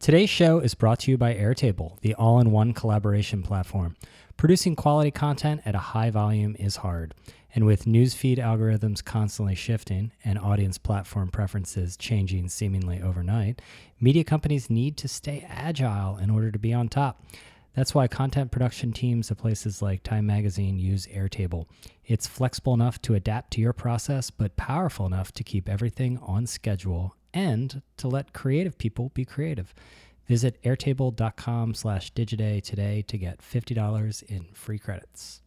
Today's show is brought to you by Airtable, the all in one collaboration platform. Producing quality content at a high volume is hard. And with newsfeed algorithms constantly shifting and audience platform preferences changing seemingly overnight, media companies need to stay agile in order to be on top. That's why content production teams at places like Time Magazine use Airtable. It's flexible enough to adapt to your process, but powerful enough to keep everything on schedule and to let creative people be creative. Visit airtable.com slash digiday today to get $50 in free credits.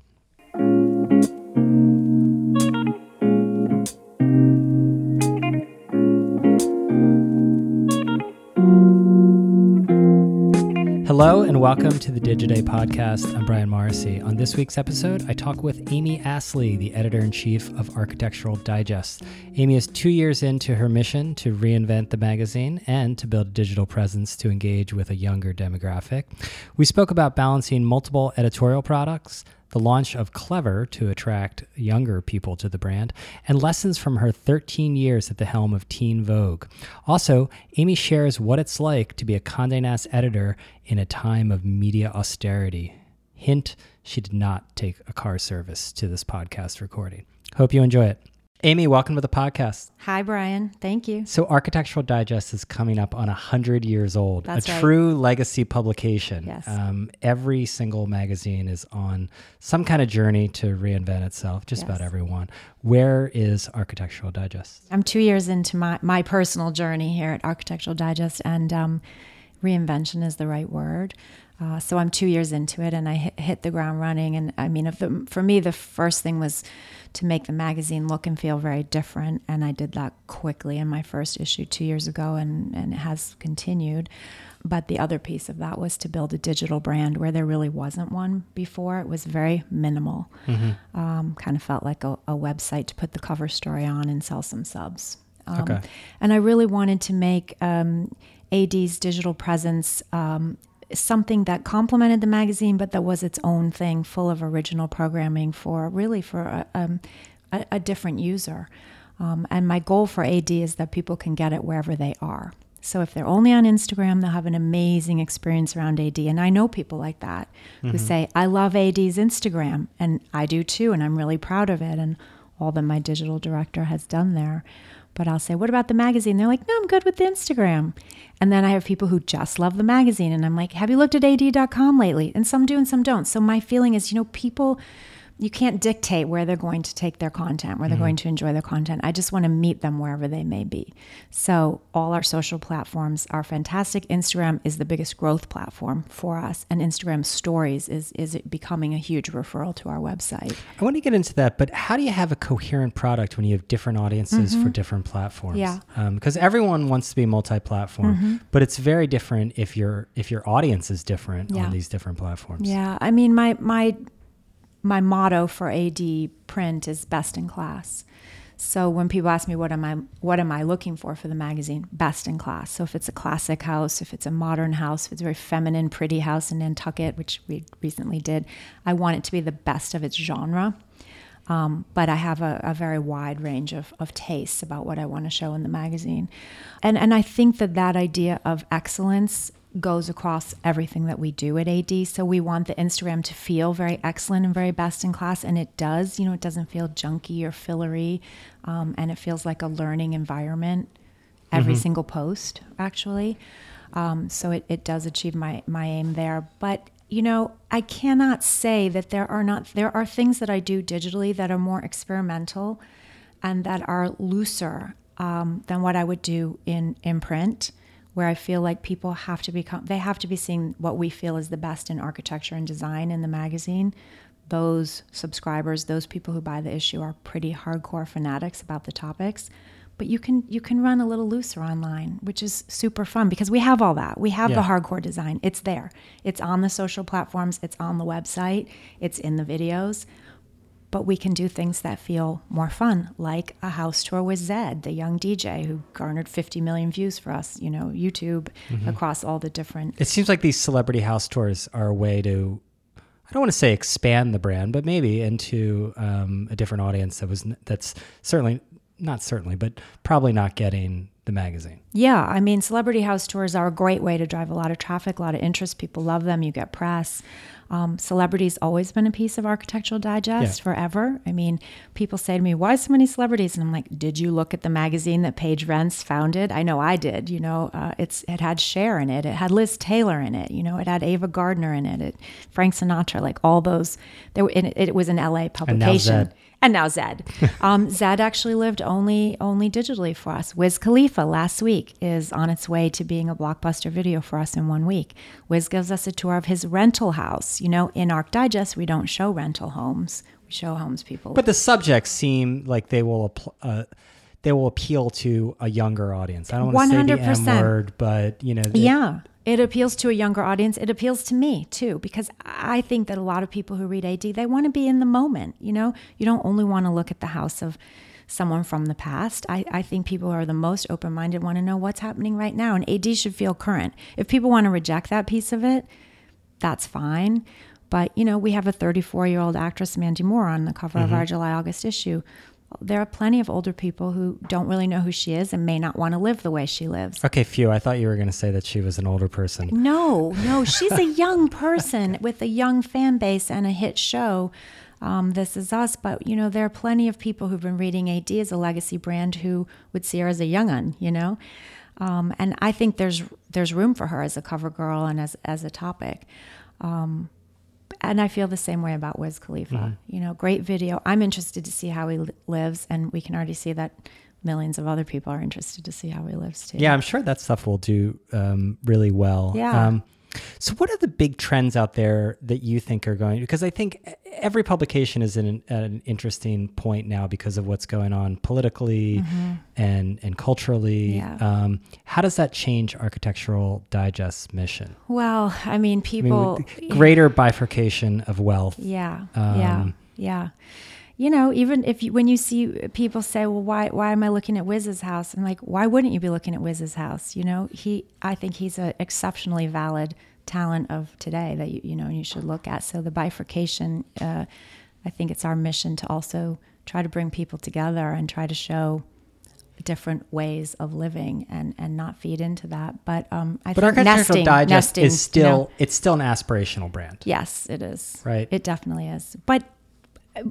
Hello and welcome to the Digiday podcast. I'm Brian Morrissey. On this week's episode, I talk with Amy Astley, the editor in chief of Architectural Digest. Amy is two years into her mission to reinvent the magazine and to build a digital presence to engage with a younger demographic. We spoke about balancing multiple editorial products the launch of Clever to attract younger people to the brand, and lessons from her 13 years at the helm of Teen Vogue. Also, Amy shares what it's like to be a Condé Nast editor in a time of media austerity. Hint, she did not take a car service to this podcast recording. Hope you enjoy it. Amy, welcome to the podcast. Hi, Brian. Thank you. So, Architectural Digest is coming up on 100 years old, That's a right. true legacy publication. Yes. Um, every single magazine is on some kind of journey to reinvent itself, just about everyone. Where is Architectural Digest? I'm two years into my, my personal journey here at Architectural Digest, and um, reinvention is the right word. Uh, so I'm two years into it, and I hit, hit the ground running. And I mean, the, for me, the first thing was to make the magazine look and feel very different, and I did that quickly in my first issue two years ago, and, and it has continued. But the other piece of that was to build a digital brand where there really wasn't one before. It was very minimal. Um, kind of felt like a, a website to put the cover story on and sell some subs. Um, Okay. And I really wanted to make um, AD's digital presence um, something that complemented the magazine, but that was its own thing, full of original programming for really for a, um, a, a different user. Um, and my goal for AD is that people can get it wherever they are. So if they're only on Instagram, they'll have an amazing experience around AD. And I know people like that who say, I love AD's Instagram. And I do too. And I'm really proud of it and all that my digital director has done there. But I'll say, What about the magazine? They're like, No, I'm good with Instagram. And then I have people who just love the magazine. And I'm like, Have you looked at ad.com lately? And some do and some don't. So my feeling is, you know, people you can't dictate where they're going to take their content, where they're mm-hmm. going to enjoy their content. I just want to meet them wherever they may be. So, all our social platforms are fantastic. Instagram is the biggest growth platform for us, and Instagram stories is, is becoming a huge referral to our website. I want to get into that, but how do you have a coherent product when you have different audiences for mm-hmm. different platforms? Mm-hmm. Yeah. Um, because everyone wants to be multi-platform, mm-hmm. but it's very different if your if your audience is different Yeah. on these different platforms. Yeah, I mean, my my my motto for AD print is best in class. So when people ask me what am I what am I looking for for the magazine, best in class. So if it's a classic house, if it's a modern house, if it's a very feminine, pretty house in Nantucket, which we recently did, I want it to be the best of its genre. Um, but I have a, a very wide range of, of tastes about what I want to show in the magazine. And, and I think that that idea of excellence goes across everything that we do at AD. So we want the Instagram to feel very excellent and very best in class. And it does, you know, it doesn't feel junky or fillery. Um, and it feels like a learning environment every single post, actually. Um, so it, it does achieve my, my aim there. But you know, I cannot say that there are not there are things that I do digitally that are more experimental and that are looser um, than what I would do in in print, where I feel like people have to become they have to be seeing what we feel is the best in architecture and design in the magazine. Those subscribers, those people who buy the issue, are pretty hardcore fanatics about the topics. But you can you can run a little looser online which is super fun because we have all that. We have the hardcore design. It's there. It's on the social platforms. It's on the website. It's in the videos but we can do things that feel more fun like a house tour with Zedd the young dj who garnered 50 million views for us you know youtube across all the different It seems like these celebrity house tours are a way to, I don't want to say expand the brand, but maybe into um, a different audience that was that's certainly not certainly, but probably not getting the magazine. Yeah, I mean, celebrity house tours are a great way to drive a lot of traffic, a lot of interest. People love them. You get press. Um, celebrities always been a piece of Architectural Digest Yeah. forever. I mean, people say to me, "Why so many celebrities?" And I'm like, "Did you look at the magazine that Paige Rense founded? I know I did. You know, uh, it's it had Cher in it, it had Liz Taylor in it. You know, it had Ava Gardner in it, it Frank Sinatra, like all those. There, it, it was an LA publication. And now Zedd. Um, Zedd actually lived only only digitally for us. Wiz Khalifa last week is on its way to being a blockbuster video for us in one week. Wiz gives us a tour of his rental house. You know, in Arc Digest, we don't show rental homes; we show homes people. But the subjects seem like they will appl- uh, they will appeal to a younger audience. I don't want to say the M 100%. word, but you know, the- yeah, it appeals to a younger audience. It appeals to me too because I think that a lot of people who read AD they want to be in the moment. You know, you don't only want to look at the house of someone from the past. I, I think people who are the most open minded want to know what's happening right now, and AD should feel current. If people want to reject that piece of it, that's fine. But you know, we have a 34 year old actress, Mandy Moore, on the cover of mm-hmm. our July August issue. There are plenty of older people who don't really know who she is and may not want to live the way she lives. Okay, phew. I thought you were going to say that she was an older person. No, no, she's a young person with a young fan base and a hit show. Um, this is us, but you know there are plenty of people who've been reading AD as a legacy brand who would see her as a young un, you know, um, and I think there's there's room for her as a cover girl and as as a topic. Um, and I feel the same way about Wiz Khalifa. You know, great video. I'm interested to see how he lives, and we can already see that millions of other people are interested to see how he lives too. Yeah, I'm sure that stuff will do um, really well. Yeah. Um, so, what are the big trends out there that you think are going? Because I think every publication is in an, at an interesting point now because of what's going on politically and and culturally. Mm-hmm. Yeah. Um, how does that change Architectural Digest's mission? Well, I mean, I mean, people. greater bifurcation of wealth. Yeah, yeah, Um, yeah. You know, even if you, when you see people say, "Well, why why am I looking at Wiz's house?" I'm like, "Why wouldn't you be looking at Wiz's house?" You know, he I think he's an exceptionally valid talent of today that you you know you should look at. So the bifurcation, uh, I think it's our mission to also try to bring people together and try to show different ways of living and and not feed into that. But um, I But think nesting, Digest nesting, is you still know, it's still an aspirational brand. Yes, it is. Right. It definitely is. But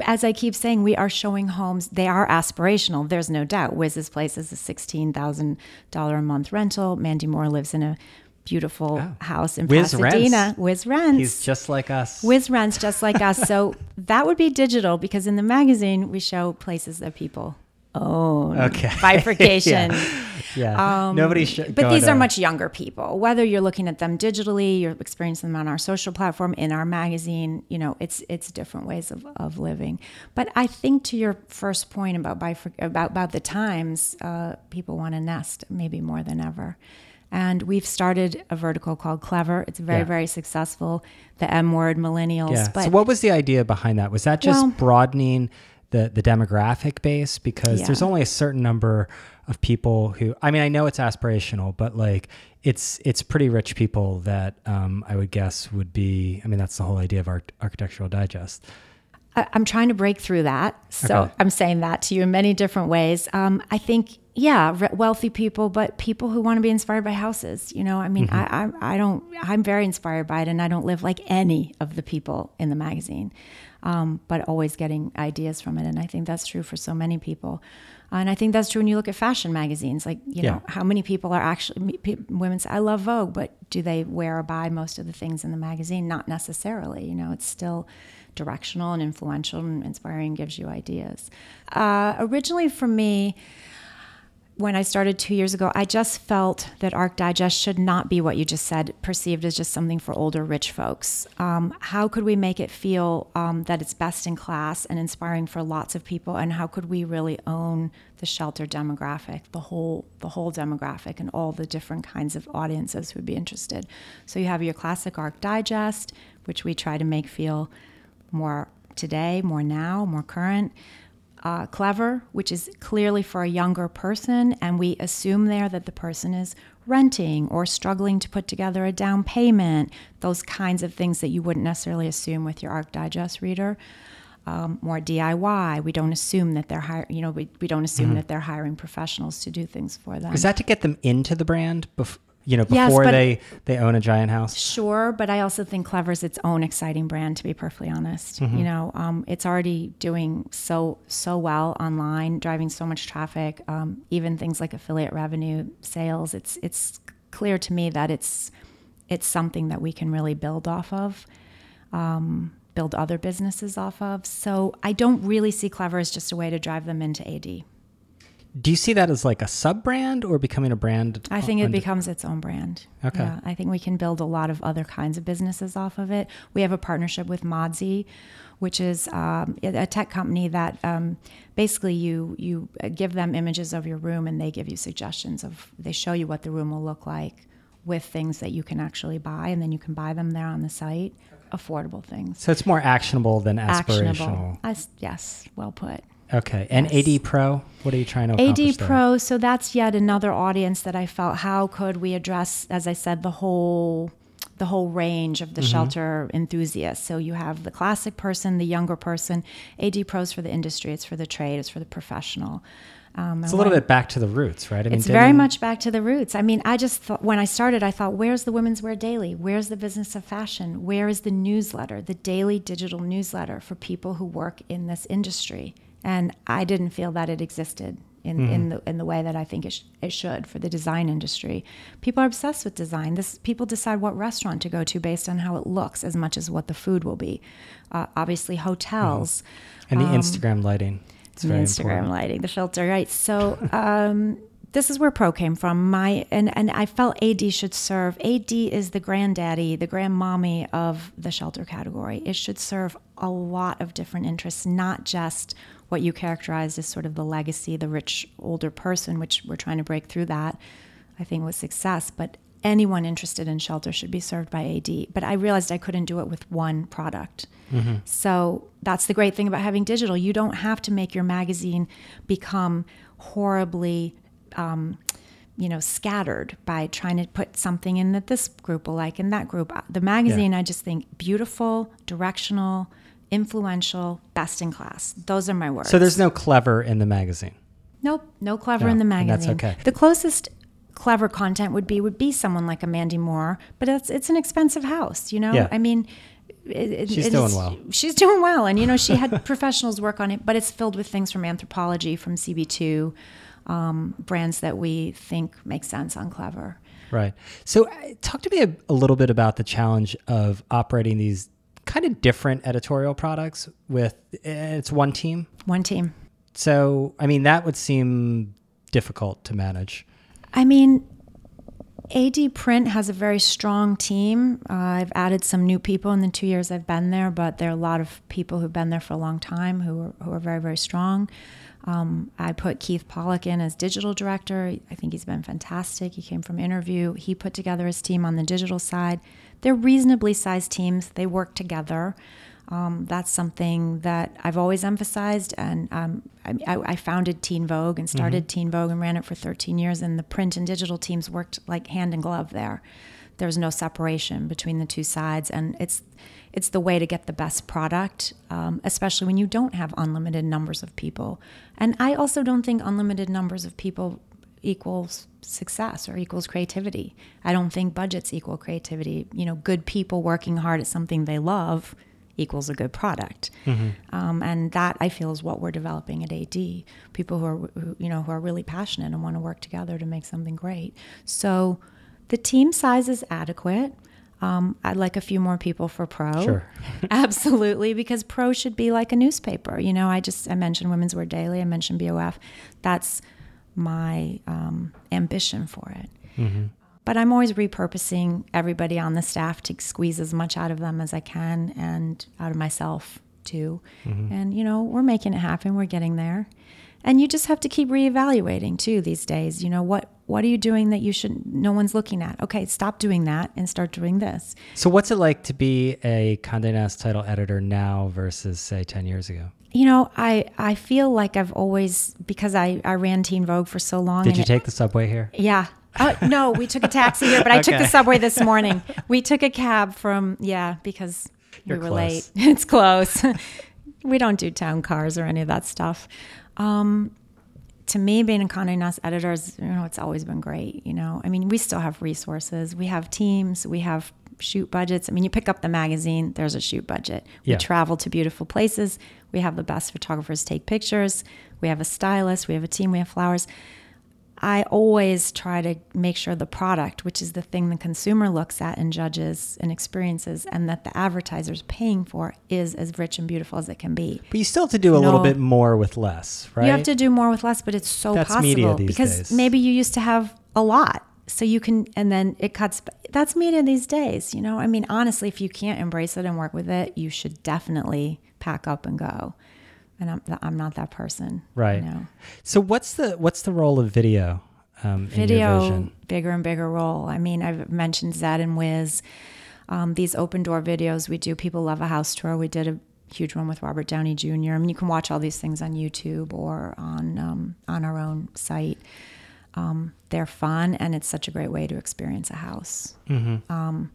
as I keep saying, we are showing homes. They are aspirational. There's no doubt. Wiz's place is a sixteen thousand dollar a month rental. Mandy Moore lives in a beautiful Oh. house in Wiz Pasadena. rents. Wiz rents. He's just like us. Wiz rents just like us. So that would be digital because in the magazine we show places that people own. Okay. Bifurcation. yeah. yeah. Nobody should. But these are much younger people. Whether you're looking at them digitally, you're experiencing them on our social platform, in our magazine, you know, it's it's different ways of, of living. But I think to your first point about bifur- about about the times, uh, people want to nest maybe more than ever. And we've started a vertical called Clever. It's very, Yeah. very successful. The M word, millennials. Yeah. But so what was the idea behind that? Was that just Well- broadening the the demographic base because Yeah. there's only a certain number of people who I mean I know it's aspirational, but like it's it's pretty rich people that um, I would guess would be I mean that's the whole idea of Arch- Architectural Digest. I- I'm trying to break through that. So Okay. I'm saying that to you in many different ways. Um, I think, yeah, re- wealthy people, but people who want to be inspired by houses. You know, I mean, I, I, I don't, I'm very inspired by it, and I don't live like any of the people in the magazine, um, but always getting ideas from it. And I think that's true for so many people. And I think that's true when you look at fashion magazines. Like, you know, how many people are actually, women say, I love Vogue, but do they wear or buy most of the things in the magazine? Not necessarily. You know, it's still directional and influential and inspiring, gives you ideas. Uh, originally, for me, when I started two years ago, I just felt that Arc Digest should not be what you just said, perceived as just something for older, rich folks. Um, how could we make it feel um, that it's best in class and inspiring for lots of people? And how could we really own the shelter demographic, the whole the whole demographic, and all the different kinds of audiences who would be interested? So you have your classic Arc Digest, which we try to make feel more today, more now, more current uh, clever, which is clearly for a younger person, and we assume there that the person is renting or struggling to put together a down payment, those kinds of things that you wouldn't necessarily assume with your Arc Digest reader. um, more DIY. We don't assume that they're hire, you know, we, we don't assume Mm-hmm. that they're hiring professionals to do things for them. Is that to get them into the brand? Bef- you know, before but- they they own a giant house. Sure, but I also think Clever's its own exciting brand. To be perfectly honest, Mm-hmm. you know, um, it's already doing so so well online, driving so much traffic. Um, even things like affiliate revenue, sales. It's it's clear to me that it's it's something that we can really build off of, um, build other businesses off of. So I don't really see Clever as just a way to drive them into AD. Do you see that as like a sub brand or becoming a brand? I think it under- becomes its own brand. Okay. Yeah, I think we can build a lot of other kinds of businesses off of it. We have a partnership with Modsy, which is um, a tech company that um, basically you you give them images of your room and they give you suggestions of they show you what the room will look like with things that you can actually buy and then you can buy them there on the site. Affordable things. So it's more actionable than aspirational. Actionable. I s yes, well put. Okay. And Yes. AD Pro, what are you trying to AD there? Pro, so that's yet another audience that I felt how could we address, as I said, the whole the whole range of the Mm-hmm. shelter enthusiasts. So you have the classic person, the younger person. AD Pros for the industry, it's for the trade, it's for the professional. Um, It's a little bit back to the roots, right? I mean, it's very much back to the roots. I mean, I just thought when I started, I thought, where's the Women's Wear Daily? Where's the Business of Fashion? Where is the newsletter, the daily digital newsletter for people who work in this industry? And I didn't feel that it existed in, Mm-hmm. in the in the way that I think it, sh- it should for the design industry. People are obsessed with design. This people decide what restaurant to go to based on how it looks as much as what the food will be. Uh, obviously, hotels And the Instagram lighting. It's um, very Instagram important. lighting, the filter, right? So um, this is where Pro came from. My and and I felt AD should serve. AD is the granddaddy, the grandmommy of the shelter category. It should serve a lot of different interests, not just what you characterized as sort of the legacy, the rich older person, which we're trying to break through that. I think with success, but anyone interested in shelter should be served by AD. But I realized I couldn't do it with one product. So that's the great thing about having digital. You don't have to make your magazine become horribly, um, you know, scattered by trying to put something in that this group will like and that group. The magazine, I just think beautiful, directional, influential, best in class. Those are my words. So there's no clever in the magazine. Nope, no clever No, in the and that's magazine. okay. The closest clever content would be would be someone like a Mandy Moore, but it's it's an expensive house, you know. Yeah. I mean, it, it- She's it doing is- well. She's doing well, and you know she had professionals work on it, but it's filled with things from Anthropologie, from CB2, um, brands that we think make sense on clever. Right. So, uh, talk to me a, a little bit about the challenge of operating these kind of different editorial products with uh, it's one team. One team. So, I mean, that would seem difficult to manage. I mean, AD Print has a very strong team. Uh, I've added some new people in the two years I've been there, but there are a lot of people who've been there for a long time who are, who are very, very strong. Um, I put Keith Pollock in as digital director. I think he's been fantastic. He came from Interview. He put together his team on the digital side. They're reasonably sized teams, they work together. Um, that's something that I've always emphasized. And um, I, I founded Teen Vogue and started Teen Vogue and ran it for 13 years. And the print and digital teams worked like hand in glove there. There's no separation between the two sides, and it's it's the way to get the best product, um, especially when you don't have unlimited numbers of people. And I also don't think unlimited numbers of people equals success or equals creativity. I don't think budgets equal creativity. You know, good people working hard at something they love equals a good product. Um, and that I feel is what we're developing at AD. People who are, who, you know, who are really passionate and want to work together to make something great. So the team size is adequate. Um, I'd like a few more people for pro. Sure. Absolutely, because pro should be like a newspaper. You know, I just I mentioned Women's Wear Daily. I mentioned BOF. That's my um, ambition for it. But I'm always repurposing everybody on the staff to squeeze as much out of them as I can and out of myself too. And you know, we're making it happen. We're getting there. And you just have to keep reevaluating too these days. You know, what what are you doing that you should no one's looking at? Okay, stop doing that and start doing this. So, what's it like to be a Condé Nast title editor now versus, say, 10 years ago? You know, I I feel like I've always because I I ran Teen Vogue for so long. Did you it- take the subway here? Yeah. Uh, no, we took a taxi here, but I took the subway this morning. We took a cab from yeah because You're we were close. late. it's close. we don't do town cars or any of that stuff. Um, to me, being a Condé Nast editor is, you know, it's always been great. You know, I mean, we still have resources, we have teams, we have shoot budgets. I mean, you pick up the magazine, there's a shoot budget. We travel to beautiful places. We have the best photographers take pictures. We have a stylist. We have a team. We have flowers. I always try to make sure the product, which is the thing the consumer looks at and judges and experiences, and that the advertiser's paying for, is as rich and beautiful as it can be. But you still have to do a little bit more with less, right? You have to do more with less, but it's so That's possible media these because days. maybe you used to have a lot, so you can, and then it cuts. That's media these days, you know. I mean, honestly, if you can't embrace it and work with it, you should definitely pack up and go. And I'm, I'm not that person, Right. You know? So what's the what's the role of video? Um, Video bigger and bigger role. I mean, I've mentioned Zedd and Wiz. Um, these open door videos we do. People love a house tour. We did a huge one with Robert Downey Jr. I mean, you can watch all these things on YouTube or on um, on our own site. Um, they're fun, and it's such a great way to experience a house. Um,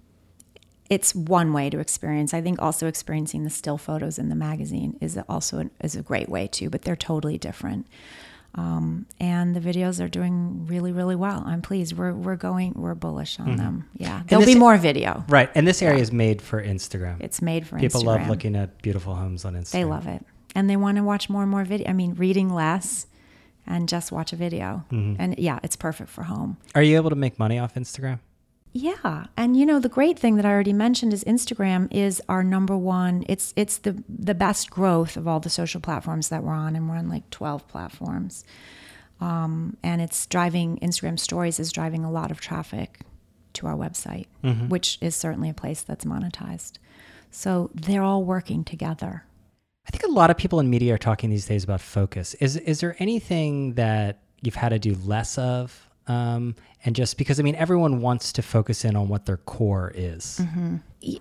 it's one way to experience. I think also experiencing the still photos in the magazine is also an, is a great way too, but they're totally different. Um, and the videos are doing really, really well. I'm pleased. We're we're going. We're bullish on them. Yeah, there'll this- be more video. Right, and this area is made for Instagram. It's made for People Instagram. love looking at beautiful homes on Instagram. They love it, and they want to watch more and more video. I mean, reading less and just watch a video. Mm-hmm. And yeah, it's perfect for home. Are you able to make money off Instagram? Yeah, and you know the great thing that I already mentioned is Instagram is our number one. It's it's the the best growth of all the social platforms that we're on, and we're on like twelve platforms. Um, and it's driving Instagram Stories is driving a lot of traffic to our website, which is certainly a place that's monetized. So they're all working together. I think a lot of people in media are talking these days about focus. Is is there anything that you've had to do less of? Um, and just because I mean, everyone wants to focus in on what their core is.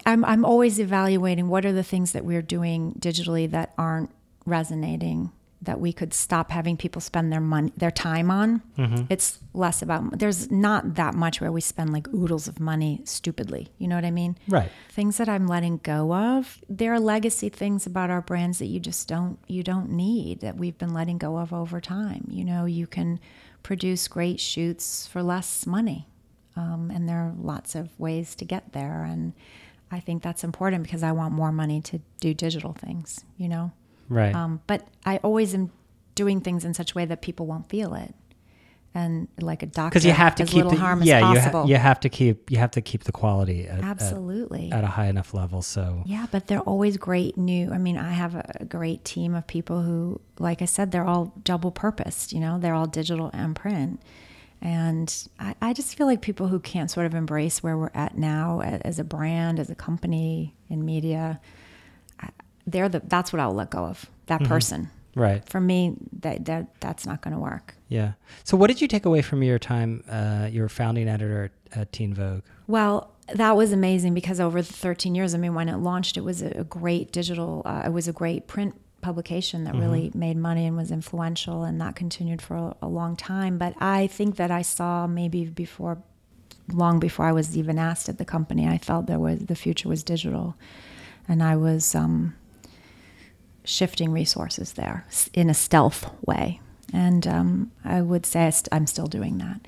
I'm I'm always evaluating what are the things that we're doing digitally that aren't resonating that we could stop having people spend their money their time on. It's less about there's not that much where we spend like oodles of money stupidly. You know what I mean? Right. Things that I'm letting go of. There are legacy things about our brands that you just don't you don't need that we've been letting go of over time. You know, you can produce great shoots for less money. Um, and there are lots of ways to get there and I think that's important because I want more money to do digital things, you know. Right. Um, but I always am doing things in such a way that people won't feel it, and like a doctor, Because you have to as keep little the harm yeah as you, ha- you have to keep you have to keep the quality at, at, Absolutely. at a high enough level. So yeah, but they're always great new. I mean, I have a great team of people who, like I said, they're all double purposed. You know, they're all digital and print. And I, I just feel like people who can't sort of embrace where we're at now as a brand, as a company in media, they're the that's what I'll let go of. That mm-hmm. person. right. For me, that, that that's not going to work. Yeah. So what did you take away from your time? Uh, you were founding editor at, at Teen Vogue. Well, that was amazing because over the 13 years, I mean, when it launched, it was a, great digital, uh, it was a great print publication that really made money and was influential, and that continued for a, a long time. But I think that I saw maybe before, long before I was even asked at the company, I felt there was the future was digital, and I was um, shifting resources there in a stealth way. And um, I would say I st- I'm still doing that.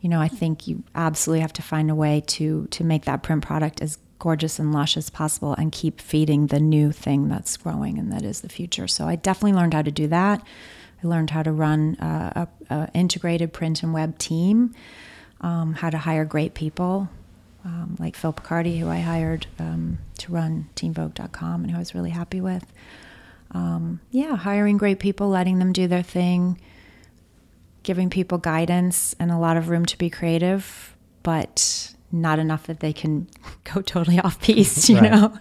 You know, I think you absolutely have to find a way to to make that print product as gorgeous and lush as possible, and keep feeding the new thing that's growing, and that is the future. So I definitely learned how to do that. I learned how to run uh, a, a integrated print and web team, um, how to hire great people, um, like Phil Picardi, who I hired um, to run TeenVogue.com, and who I was really happy with. Um, yeah, hiring great people, letting them do their thing, giving people guidance and a lot of room to be creative, but not enough that they can go totally off piece, you Right. know?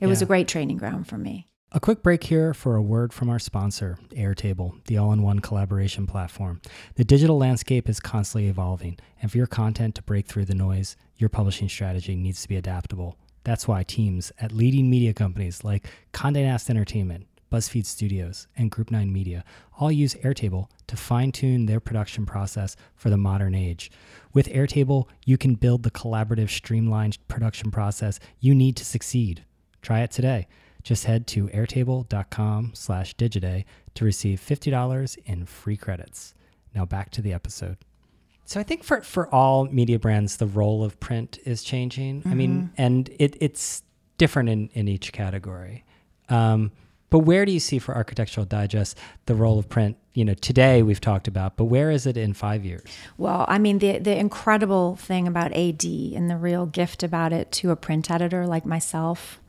It was a great training ground for me. A quick break here for a word from our sponsor, Airtable, the all in one collaboration platform. The digital landscape is constantly evolving, and for your content to break through the noise, your publishing strategy needs to be adaptable. That's why teams at leading media companies like Condé Nast Entertainment, BuzzFeed Studios, and Group 9 Media all use Airtable to fine tune their production process for the modern age. With Airtable, you can build the collaborative, streamlined production process you need to succeed. Try it today. Just head to airtable.com slash digiday to receive $50 in free credits. Now back to the episode. So I think for, for all media brands, the role of print is changing. Mm-hmm. I mean, mm-hmm. and it, it's different in, in each category. Um, but where do you see for Architectural Digest the role of print? You know, today we've talked about, but where is it in five years? Well, I mean, the the incredible thing about AD and the real gift about it to a print editor like myself,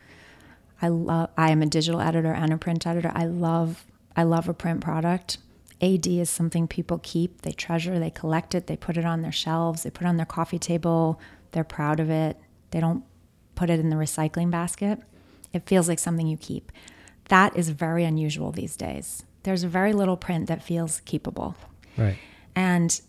I love. I am a digital editor and a print editor. I love. I love a print product. AD is something people keep, they treasure, they collect it, they put it on their shelves, they put it on their coffee table, they're proud of it. They don't put it in the recycling basket. It feels like something you keep. That is very unusual these days. There's very little print that feels keepable. Right. And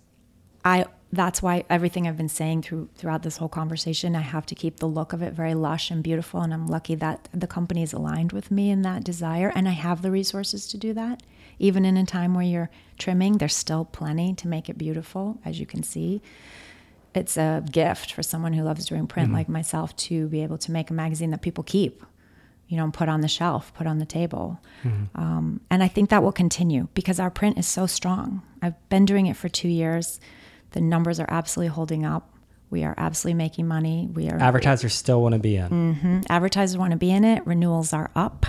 I that's why everything I've been saying through throughout this whole conversation, I have to keep the look of it very lush and beautiful. And I'm lucky that the company is aligned with me in that desire, and I have the resources to do that. Even in a time where you're trimming, there's still plenty to make it beautiful, as you can see. It's a gift for someone who loves doing print mm-hmm. like myself to be able to make a magazine that people keep you know, put on the shelf, put on the table. Mm-hmm. Um, and I think that will continue because our print is so strong. I've been doing it for two years. The numbers are absolutely holding up. We are absolutely making money. We are advertisers still want to be in. Mm-hmm. Advertisers want to be in it. Renewals are up,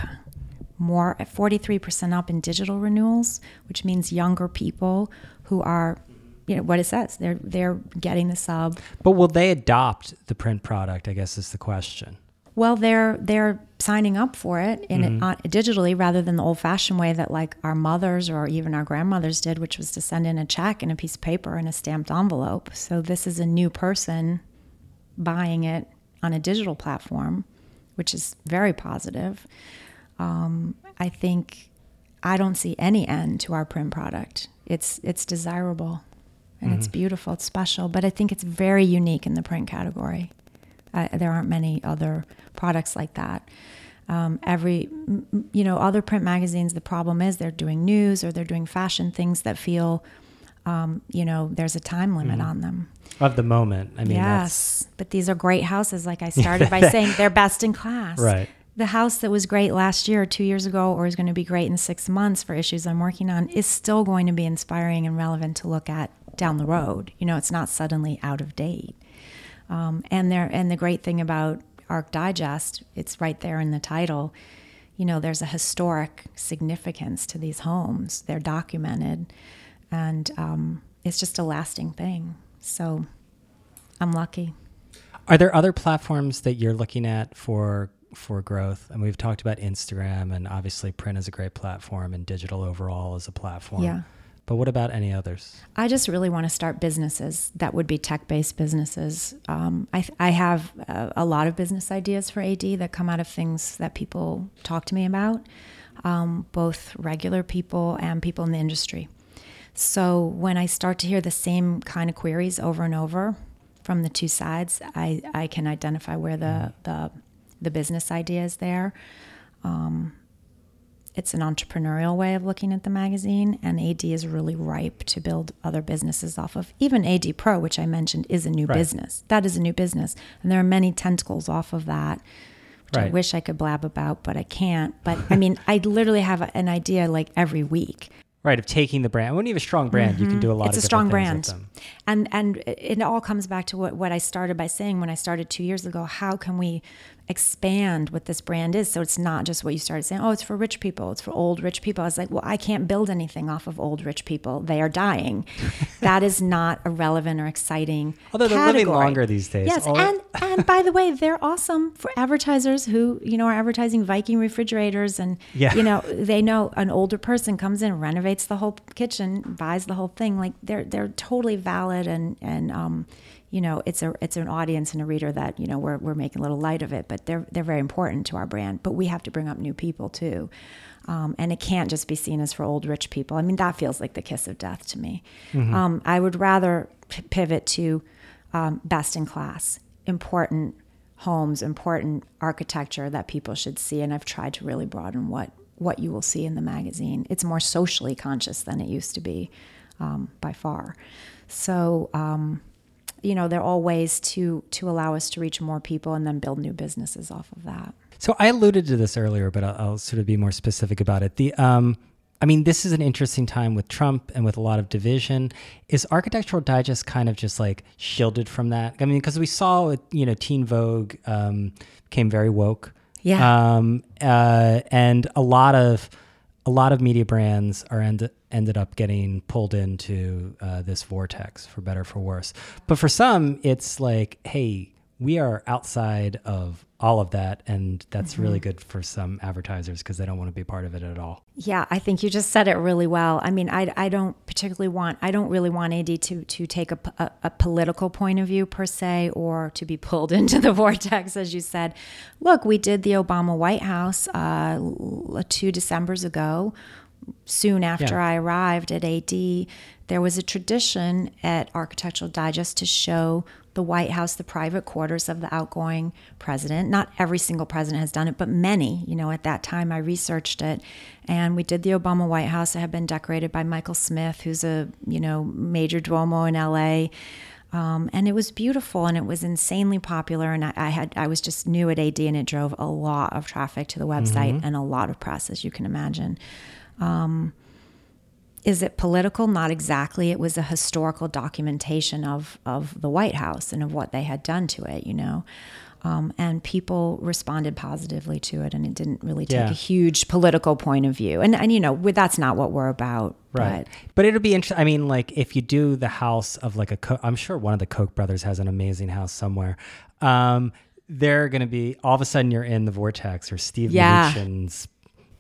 more at forty three percent up in digital renewals, which means younger people who are you know what it says they're they're getting the sub but will they adopt the print product i guess is the question well, they're they're signing up for it in mm-hmm. it, uh, digitally rather than the old-fashioned way that like our mothers or even our grandmothers did, which was to send in a check and a piece of paper and a stamped envelope. So this is a new person buying it on a digital platform, which is very positive. Um, I think I don't see any end to our print product. It's it's desirable and mm-hmm. it's beautiful, it's special, but I think it's very unique in the print category. Uh, there aren't many other products like that. Um, every, you know, other print magazines, the problem is they're doing news or they're doing fashion things that feel, um, you know, there's a time limit mm. on them. Of the moment. I mean, yes. But these are great houses, like I started by saying, they're best in class. Right. The house that was great last year, two years ago, or is going to be great in six months for issues I'm working on is still going to be inspiring and relevant to look at down the road. You know, it's not suddenly out of date. Um, and there, and the great thing about Arc Digest, it's right there in the title. You know, there's a historic significance to these homes. They're documented, and um, it's just a lasting thing. So, I'm lucky. Are there other platforms that you're looking at for for growth? And we've talked about Instagram, and obviously print is a great platform, and digital overall is a platform. Yeah. But what about any others? I just really want to start businesses that would be tech based businesses. Um, I, I have a, a, lot of business ideas for AD that come out of things that people talk to me about, um, both regular people and people in the industry. So when I start to hear the same kind of queries over and over from the two sides, I, I can identify where the, mm. the, the business idea is there. Um, it's an entrepreneurial way of looking at the magazine, and AD is really ripe to build other businesses off of. Even AD Pro, which I mentioned, is a new right. business. That is a new business, and there are many tentacles off of that, which right. I wish I could blab about, but I can't. But I mean, I literally have an idea like every week. Right, of taking the brand. When you have a strong brand, mm-hmm. you can do a lot of things. it's of a strong brand. And and it all comes back to what, what I started by saying when I started two years ago. How can we expand what this brand is. So it's not just what you started saying, oh, it's for rich people, it's for old rich people. I was like, well, I can't build anything off of old rich people. They are dying. that is not a relevant or exciting. Although they're living longer these days. Yes, All and and by the way, they're awesome for advertisers who you know are advertising Viking refrigerators, and yeah. you know they know an older person comes in, renovates the whole kitchen, buys the whole thing. Like they're they're totally valid and and um, you know, it's a it's an audience and a reader that you know we're we're making a little light of it, but they're they're very important to our brand. But we have to bring up new people too, um, and it can't just be seen as for old rich people. I mean, that feels like the kiss of death to me. Mm-hmm. Um, I would rather p- pivot to um, best in class, important homes, important architecture that people should see, and I've tried to really broaden what what you will see in the magazine. It's more socially conscious than it used to be, um, by far. So um, you know, they're all ways to to allow us to reach more people and then build new businesses off of that. So I alluded to this earlier, but I'll, I'll sort of be more specific about it. The um, I mean, this is an interesting time with Trump and with a lot of division. Is Architectural Digest kind of just like shielded from that? I mean, because we saw, you know, Teen Vogue um, became very woke. Yeah. Um, uh, and a lot of a lot of media brands are end, ended up getting pulled into uh, this vortex for better for worse. But for some, it's like, hey, we are outside of all of that and that's mm-hmm. really good for some advertisers because they don't want to be part of it at all yeah i think you just said it really well i mean i, I don't particularly want i don't really want ad to to take a, a, a political point of view per se or to be pulled into the vortex as you said look we did the obama white house uh, two decembers ago soon after yeah. i arrived at ad there was a tradition at architectural digest to show the White House, the private quarters of the outgoing president. Not every single president has done it, but many. You know, at that time I researched it, and we did the Obama White House. It had been decorated by Michael Smith, who's a you know major duomo in L.A. Um, and it was beautiful and it was insanely popular. And I, I, had I was just new at AD, and it drove a lot of traffic to the website mm-hmm. and a lot of press, as you can imagine. Um, is it political? Not exactly. It was a historical documentation of, of the White House and of what they had done to it, you know. Um, and people responded positively to it, and it didn't really take yeah. a huge political point of view. And and you know, that's not what we're about, right? But, but it'll be interesting. I mean, like if you do the house of like a, Co- I'm sure one of the Koch brothers has an amazing house somewhere. Um, they're going to be all of a sudden you're in the vortex or Steve yeah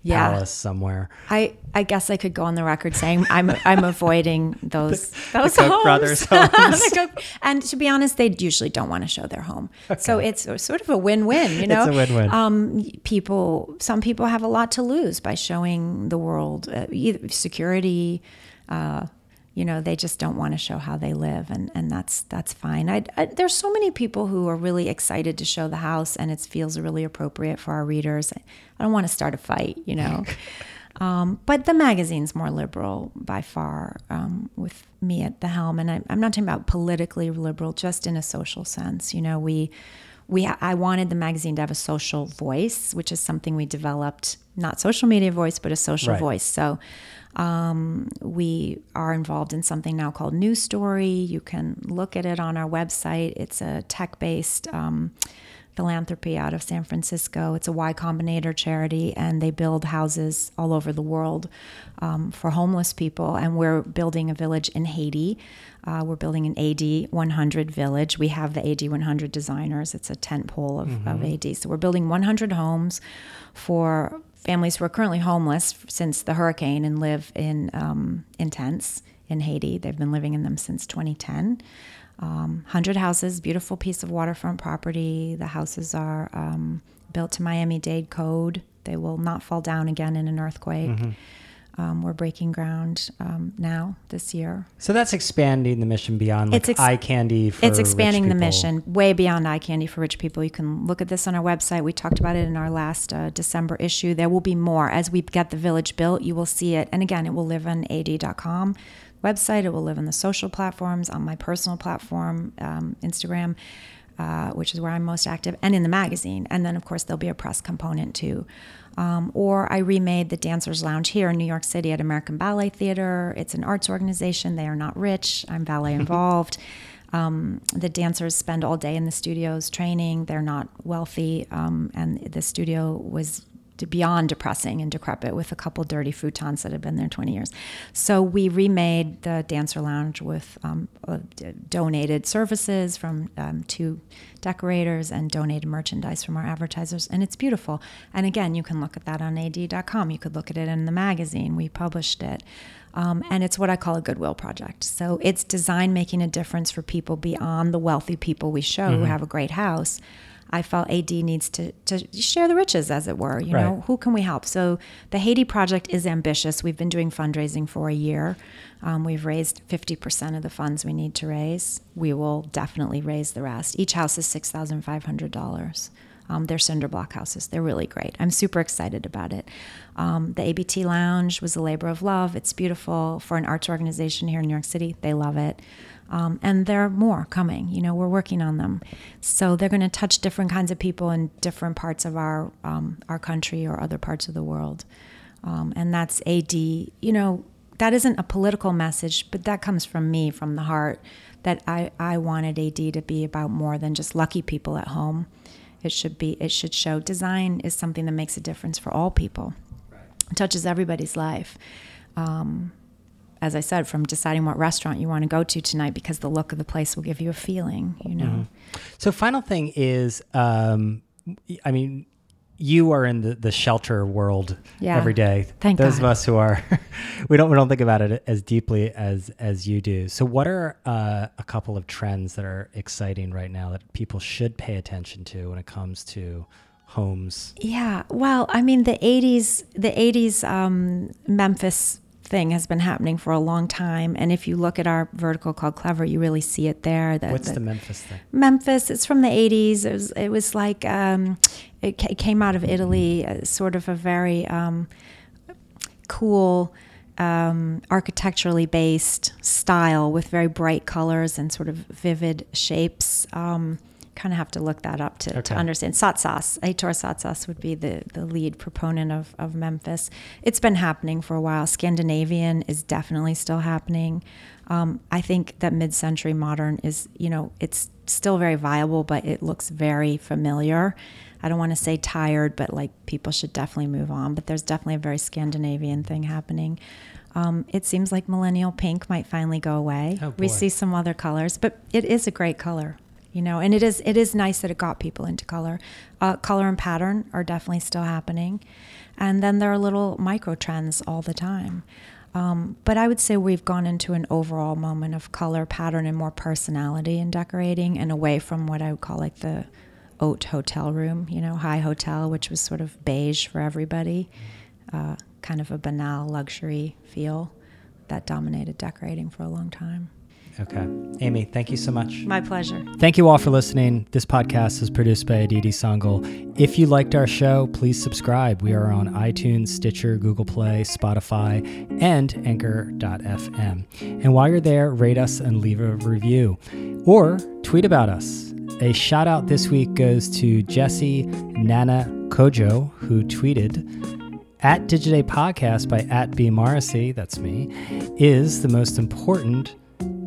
yeah. palace somewhere. I, I guess I could go on the record saying I'm I'm avoiding those the, those the Koch brothers homes. and to be honest, they usually don't want to show their home. Okay. So it's sort of a win-win, you know. it's a win-win. Um, people, some people have a lot to lose by showing the world uh, security. Uh, you know they just don't want to show how they live and and that's that's fine. I, I, there's so many people who are really excited to show the house and it feels really appropriate for our readers. I don't want to start a fight you know? Um, but the magazine's more liberal by far um, with me at the helm and I, i'm not talking about politically liberal just in a social sense. You know we we I wanted the magazine to have a social voice, which is something we developed, not social media voice, but a social right. voice. So um, we are involved in something now called New Story. You can look at it on our website. It's a tech based um, philanthropy out of San Francisco. It's a Y Combinator charity, and they build houses all over the world um, for homeless people. And we're building a village in Haiti. Uh, we're building an AD 100 village. We have the AD 100 designers. It's a tent pole of, mm-hmm. of AD. So we're building 100 homes for families who are currently homeless since the hurricane and live in um, in tents in Haiti. They've been living in them since 2010. Um, 100 houses, beautiful piece of waterfront property. The houses are um, built to Miami Dade code. They will not fall down again in an earthquake. Mm-hmm. Um, we're breaking ground um, now this year. So that's expanding the mission beyond like ex- eye candy. it's expanding the mission way beyond eye candy for rich people. You can look at this on our website. We talked about it in our last uh, December issue. There will be more as we get the village built. You will see it, and again, it will live on ad.com website. It will live in the social platforms, on my personal platform, um, Instagram. Uh, which is where I'm most active, and in the magazine. And then, of course, there'll be a press component too. Um, or I remade the Dancers Lounge here in New York City at American Ballet Theater. It's an arts organization. They are not rich. I'm ballet involved. Um, the dancers spend all day in the studios training. They're not wealthy, um, and the studio was beyond depressing and decrepit with a couple dirty futons that had been there 20 years. So we remade the Dancer Lounge with um, uh, donated services from um, two decorators and donated merchandise from our advertisers, and it's beautiful. And again, you can look at that on ad.com. You could look at it in the magazine. We published it. Um, and it's what I call a goodwill project. So it's design making a difference for people beyond the wealthy people we show mm-hmm. who have a great house I felt AD needs to, to share the riches, as it were. You right. know, who can we help? So the Haiti project is ambitious. We've been doing fundraising for a year. Um, we've raised 50% of the funds we need to raise. We will definitely raise the rest. Each house is $6,500. Um, they're cinder block houses. They're really great. I'm super excited about it. Um, the ABT Lounge was a labor of love. It's beautiful for an arts organization here in New York City. They love it. Um, and there are more coming. You know, we're working on them. So they're going to touch different kinds of people in different parts of our um, our country or other parts of the world. Um, and that's AD. You know, that isn't a political message, but that comes from me, from the heart. That I I wanted AD to be about more than just lucky people at home. It should be. It should show design is something that makes a difference for all people. Right. Touches everybody's life. Um, as I said, from deciding what restaurant you want to go to tonight because the look of the place will give you a feeling, you know. Mm-hmm. So, final thing is, um, I mean, you are in the, the shelter world yeah. every day. Thank Those God. of us who are, we don't we don't think about it as deeply as as you do. So, what are uh, a couple of trends that are exciting right now that people should pay attention to when it comes to homes? Yeah, well, I mean, the '80s, the '80s um, Memphis thing has been happening for a long time. And if you look at our vertical called Clever, you really see it there. The, What's the, the, Memphis thing? Memphis, it's from the 80s. It was, it was like, um, it, it, came out of Italy, uh, sort of a very um, cool, um, architecturally based style with very bright colors and sort of vivid shapes. Um, kind of have to look that up to, okay. to understand. Sottsass, Ettore Sottsass would be the, the lead proponent of, of Memphis. It's been happening for a while. Scandinavian is definitely still happening. Um, I think that mid-century modern is, you know, it's still very viable, but it looks very familiar. I don't want to say tired, but like people should definitely move on. But there's definitely a very Scandinavian thing happening. Um, it seems like millennial pink might finally go away. Oh we see some other colors, but it is a great color you know and it is it is nice that it got people into color. Uh, color and pattern are definitely still happening. And then there are little micro trends all the time. Um, but i would say we've gone into an overall moment of color pattern and more personality in decorating and away from what i would call like the haute hotel room you know high hotel which was sort of beige for everybody. Uh, kind of a banal luxury feel that dominated decorating for a long time Okay. Amy, thank you so much. My pleasure. Thank you all for listening. This podcast is produced by Aditi Sangal. If you liked our show, please subscribe. We are on iTunes, Stitcher, Google Play, Spotify, and Anchor.fm. And while you're there, rate us and leave a review or tweet about us. A shout out this week goes to Jesse Nana Kojo, who tweeted, at Digiday Podcast by at B Morrissey, that's me, is the most important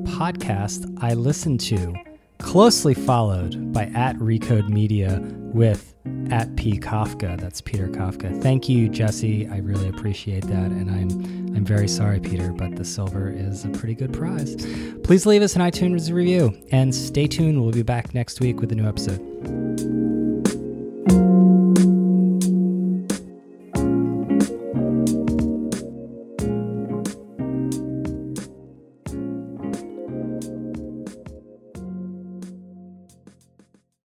podcast I listen to, closely followed by at Recode Media with at P Kafka. That's Peter Kafka. Thank you, Jesse. I really appreciate that, and I'm I'm very sorry, Peter, but the silver is a pretty good prize. Please leave us an iTunes review and stay tuned. We'll be back next week with a new episode.